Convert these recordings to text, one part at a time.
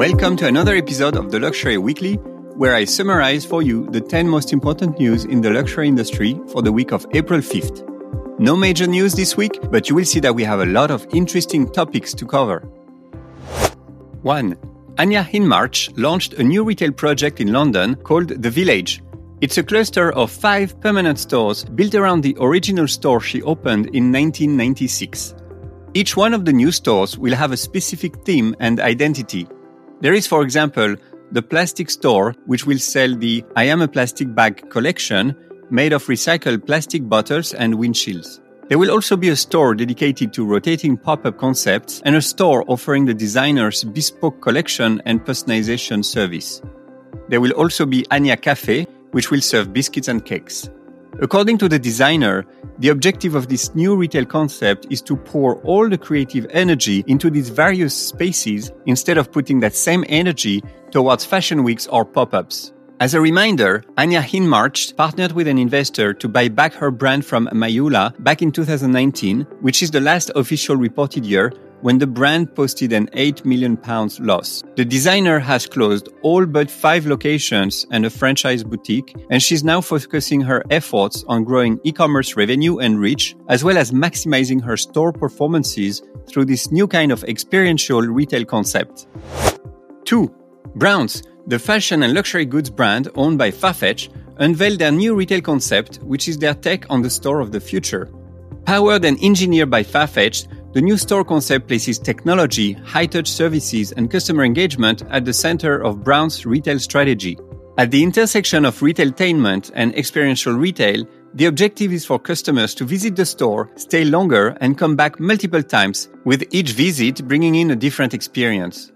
Welcome to another episode of the Luxury Weekly, where I summarize for you the 10 most important news in the luxury industry for the week of April 5th. No major news this week, but you will see that we have a lot of interesting topics to cover. 1. Anya Hindmarch launched a new retail project in London called The Village. It's a cluster of five permanent stores built around the original store she opened in 1996. Each one of the new stores will have a specific theme and identity. There is, for example, the plastic store, which will sell the I Am a Plastic Bag collection made of recycled plastic bottles and windshields. There will also be a store dedicated to rotating pop-up concepts and a store offering the designer's bespoke collection and personalization service. There will also be Anya Cafe, which will serve biscuits and cakes. According to the designer, the objective of this new retail concept is to pour all the creative energy into these various spaces instead of putting that same energy towards fashion weeks or pop-ups. As a reminder, Anya Hindmarch partnered with an investor to buy back her brand from Mayhoola back in 2019, which is the last official reported year when the brand posted an 8 million pounds loss. The designer has closed all but five locations and a franchise boutique, and she's now focusing her efforts on growing e-commerce revenue and reach, as well as maximizing her store performances through this new kind of experiential retail concept. 2. Browns, the fashion and luxury goods brand owned by Farfetch, unveiled their new retail concept, which is their take on the store of the future. Powered and engineered by Farfetch, the new store concept places technology, high touch services, and customer engagement at the center of Brown's retail strategy. At the intersection of retailtainment and experiential retail, the objective is for customers to visit the store, stay longer, and come back multiple times, with each visit bringing in a different experience.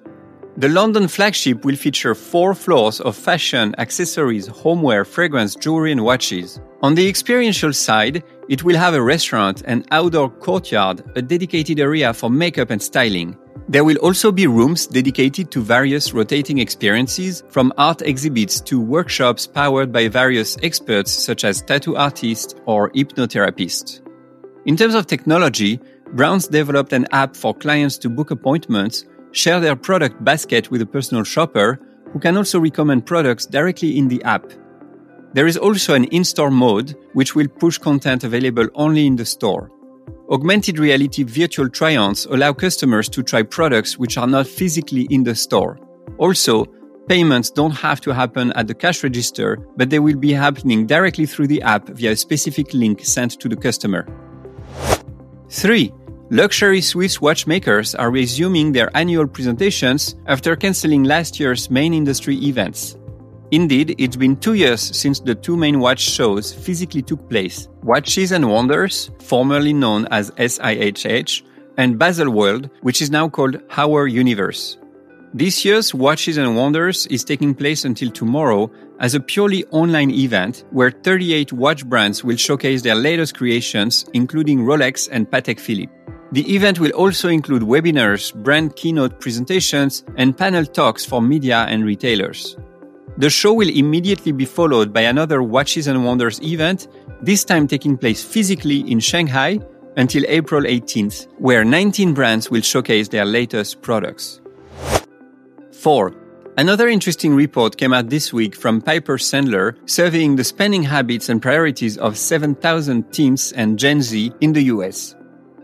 The London flagship will feature four floors of fashion, accessories, homeware, fragrance, jewelry, and watches. On the experiential side, it will have a restaurant, an outdoor courtyard, a dedicated area for makeup and styling. There will also be rooms dedicated to various rotating experiences, from art exhibits to workshops powered by various experts such as tattoo artists or hypnotherapists. In terms of technology, Browns developed an app for clients to book appointments share their product basket with a personal shopper who can also recommend products directly in the app. There is also an in-store mode which will push content available only in the store. Augmented reality virtual try-ons allow customers to try products which are not physically in the store. Also, payments don't have to happen at the cash register, but they will be happening directly through the app via a specific link sent to the customer. 3. Luxury Swiss watchmakers are resuming their annual presentations after cancelling last year's main industry events. Indeed, it's been two years since the two main watch shows physically took place Watches and Wonders, formerly known as SIHH, and Baselworld, which is now called HourUniverse. This year's Watches and Wonders is taking place until tomorrow as a purely online event where 38 watch brands will showcase their latest creations, including Rolex and Patek Philippe. The event will also include webinars, brand keynote presentations, and panel talks for media and retailers. The show will immediately be followed by another Watches and Wonders event, this time taking place physically in Shanghai until April 18th, where 19 brands will showcase their latest products. 4. Another interesting report came out this week from Piper Sandler surveying the spending habits and priorities of 7,000 teens and Gen Z in the US.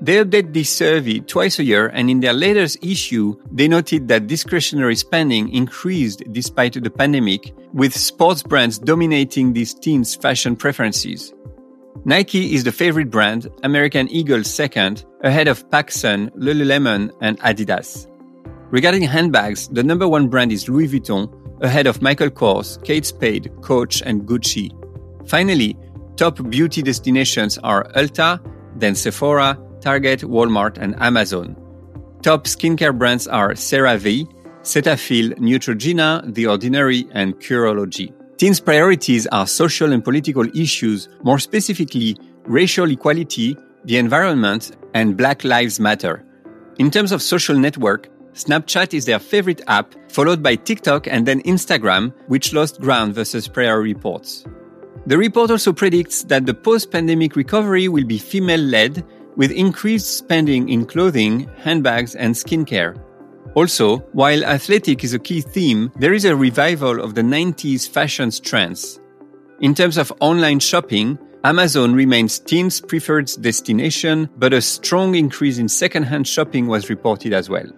They update this survey twice a year, and in their latest issue, they noted that discretionary spending increased despite the pandemic, with sports brands dominating these teens' fashion preferences. Nike is the favorite brand, American Eagle second, ahead of PacSun, Lululemon, and Adidas. Regarding handbags, the number one brand is Louis Vuitton, ahead of Michael Kors, Kate Spade, Coach, and Gucci. Finally, top beauty destinations are Ulta, then Sephora, Target, Walmart, and Amazon. Top skincare brands are CeraVe, Cetaphil, Neutrogena, The Ordinary, and Curology. Teens' priorities are social and political issues, more specifically, racial equality, the environment, and Black Lives Matter. In terms of social network, Snapchat is their favorite app, followed by TikTok and then Instagram, which lost ground versus prior reports. The report also predicts that the post pandemic recovery will be female led with increased spending in clothing, handbags, and skincare. Also, while athletic is a key theme, there is a revival of the 90s fashion trends. In terms of online shopping, Amazon remains teens' preferred destination, but a strong increase in second-hand shopping was reported as well.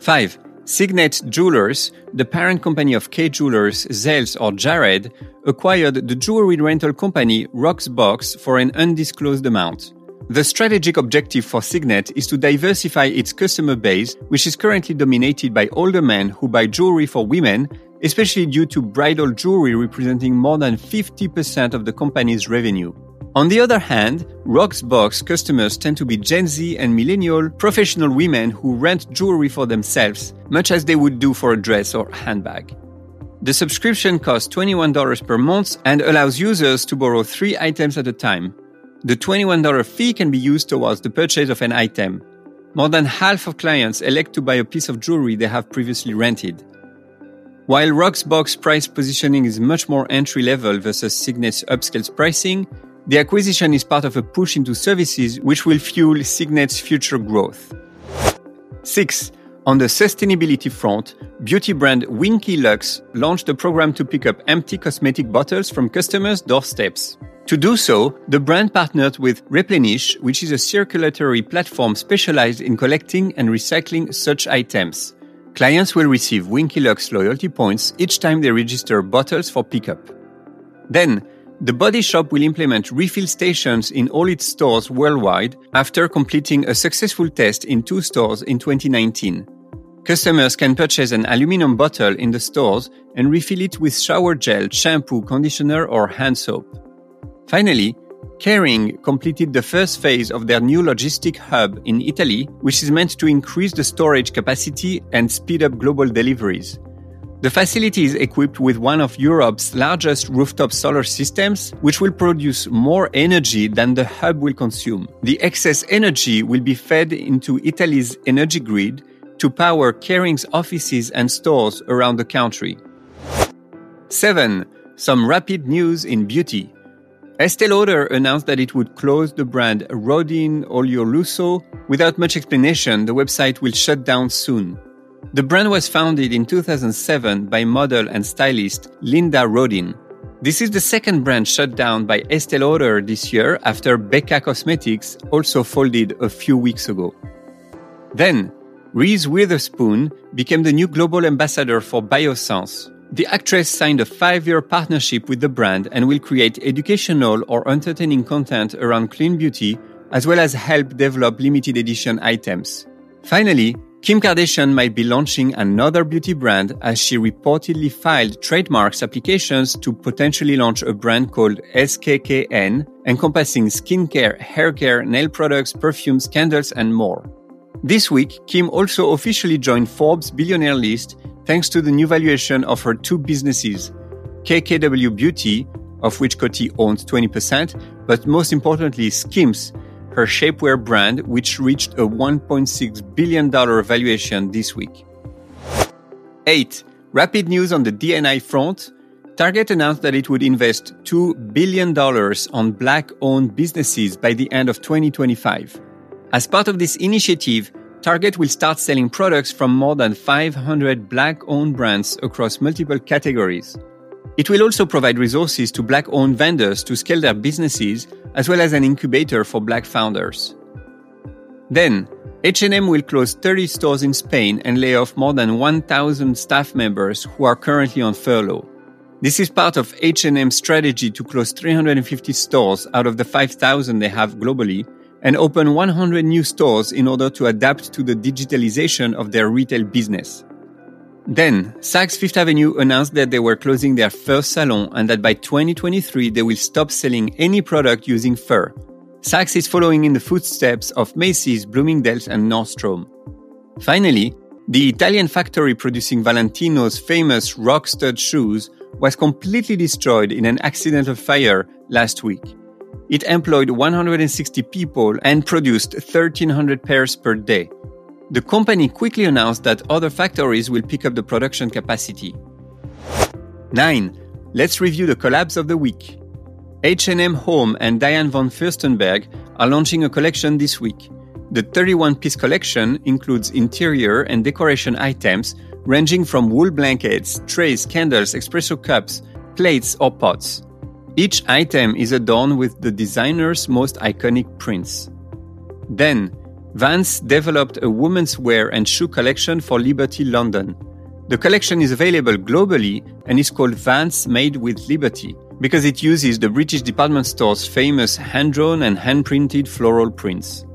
5. Signet Jewelers, the parent company of Kay Jewelers, Zales or Jared, acquired the jewelry rental company Rocksbox for an undisclosed amount. The strategic objective for Signet is to diversify its customer base, which is currently dominated by older men who buy jewelry for women especially due to bridal jewelry representing more than 50% of the company's revenue. On the other hand, Rocksbox customers tend to be Gen Z and millennial professional women who rent jewelry for themselves, much as they would do for a dress or handbag. The subscription costs $21 per month and allows users to borrow three items at a time. The $21 fee can be used towards the purchase of an item. More than half of clients elect to buy a piece of jewelry they have previously rented. While Rocksbox price positioning is much more entry level versus Signet's upscale pricing, the acquisition is part of a push into services which will fuel Signet's future growth. 6. On the sustainability front, beauty brand Winky Lux launched a program to pick up empty cosmetic bottles from customers' doorsteps. To do so, the brand partnered with Replenish, which is a circulatory platform specialized in collecting and recycling such items. Clients will receive Winky Lux loyalty points each time they register bottles for pickup. Then, the body shop will implement refill stations in all its stores worldwide after completing a successful test in two stores in 2019. Customers can purchase an aluminum bottle in the stores and refill it with shower gel, shampoo, conditioner, or hand soap. Finally, Kering completed the first phase of their new logistic hub in Italy, which is meant to increase the storage capacity and speed up global deliveries. The facility is equipped with one of Europe's largest rooftop solar systems, which will produce more energy than the hub will consume. The excess energy will be fed into Italy's energy grid to power Kering's offices and stores around the country. 7. Some rapid news in beauty. Estee Lauder announced that it would close the brand Rodin Olio Lusso. Without much explanation, the website will shut down soon. The brand was founded in 2007 by model and stylist Linda Rodin. This is the second brand shut down by Estee Lauder this year after Becca Cosmetics also folded a few weeks ago. Then, Reese Witherspoon became the new global ambassador for Biossance. The actress signed a five year partnership with the brand and will create educational or entertaining content around clean beauty, as well as help develop limited edition items. Finally, Kim Kardashian might be launching another beauty brand as she reportedly filed trademarks applications to potentially launch a brand called SKKN, encompassing skincare, haircare, nail products, perfumes, candles, and more. This week, Kim also officially joined Forbes' billionaire list thanks to the new valuation of her two businesses, KKW Beauty, of which Coty owns 20%, but most importantly, Skims, her shapewear brand, which reached a $1.6 billion valuation this week. 8. Rapid news on the D&I front. Target announced that it would invest $2 billion on black owned businesses by the end of 2025. As part of this initiative, Target will start selling products from more than 500 black owned brands across multiple categories. It will also provide resources to black owned vendors to scale their businesses, as well as an incubator for black founders. Then, H&M will close 30 stores in Spain and lay off more than 1,000 staff members who are currently on furlough. This is part of H&M's strategy to close 350 stores out of the 5,000 they have globally and open 100 new stores in order to adapt to the digitalization of their retail business. Then, Saks Fifth Avenue announced that they were closing their first salon and that by 2023 they will stop selling any product using fur. Saks is following in the footsteps of Macy's, Bloomingdale's, and Nordstrom. Finally, the Italian factory producing Valentino's famous Rockstud shoes was completely destroyed in an accidental fire last week. It employed 160 people and produced 1,300 pairs per day. The company quickly announced that other factories will pick up the production capacity. 9. Let's review the collabs of the week. H&M Home and Diane von Furstenberg are launching a collection this week. The 31 piece collection includes interior and decoration items ranging from wool blankets, trays, candles, espresso cups, plates, or pots. Each item is adorned with the designer's most iconic prints. Then, Vans developed a women's wear and shoe collection for Liberty London. The collection is available globally and is called Vans Made with Liberty because it uses the British department store's famous hand drawn and hand printed floral prints.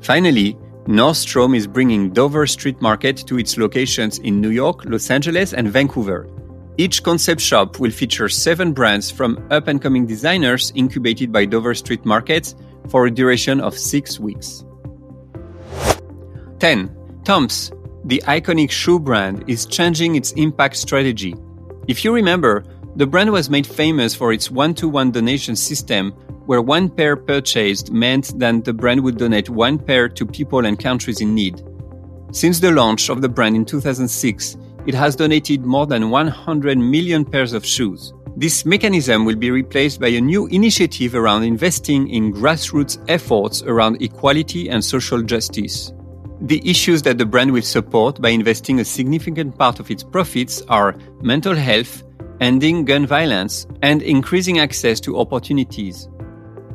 Finally, Nordstrom is bringing Dover Street Market to its locations in New York, Los Angeles, and Vancouver. Each concept shop will feature seven brands from up and coming designers incubated by Dover Street Market for a duration of six weeks. 10. Toms, the iconic shoe brand, is changing its impact strategy. If you remember, the brand was made famous for its one to one donation system, where one pair purchased meant that the brand would donate one pair to people and countries in need. Since the launch of the brand in 2006, it has donated more than 100 million pairs of shoes. This mechanism will be replaced by a new initiative around investing in grassroots efforts around equality and social justice. The issues that the brand will support by investing a significant part of its profits are mental health, ending gun violence, and increasing access to opportunities.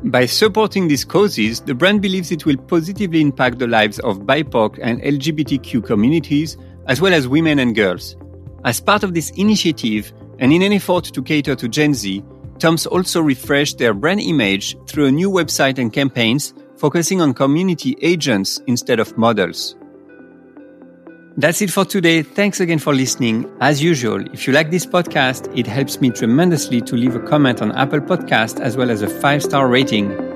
By supporting these causes, the brand believes it will positively impact the lives of BIPOC and LGBTQ communities, as well as women and girls. As part of this initiative, and in an effort to cater to Gen Z, Toms also refreshed their brand image through a new website and campaigns focusing on community agents instead of models. That's it for today. Thanks again for listening. As usual, if you like this podcast, it helps me tremendously to leave a comment on Apple Podcast as well as a five star rating.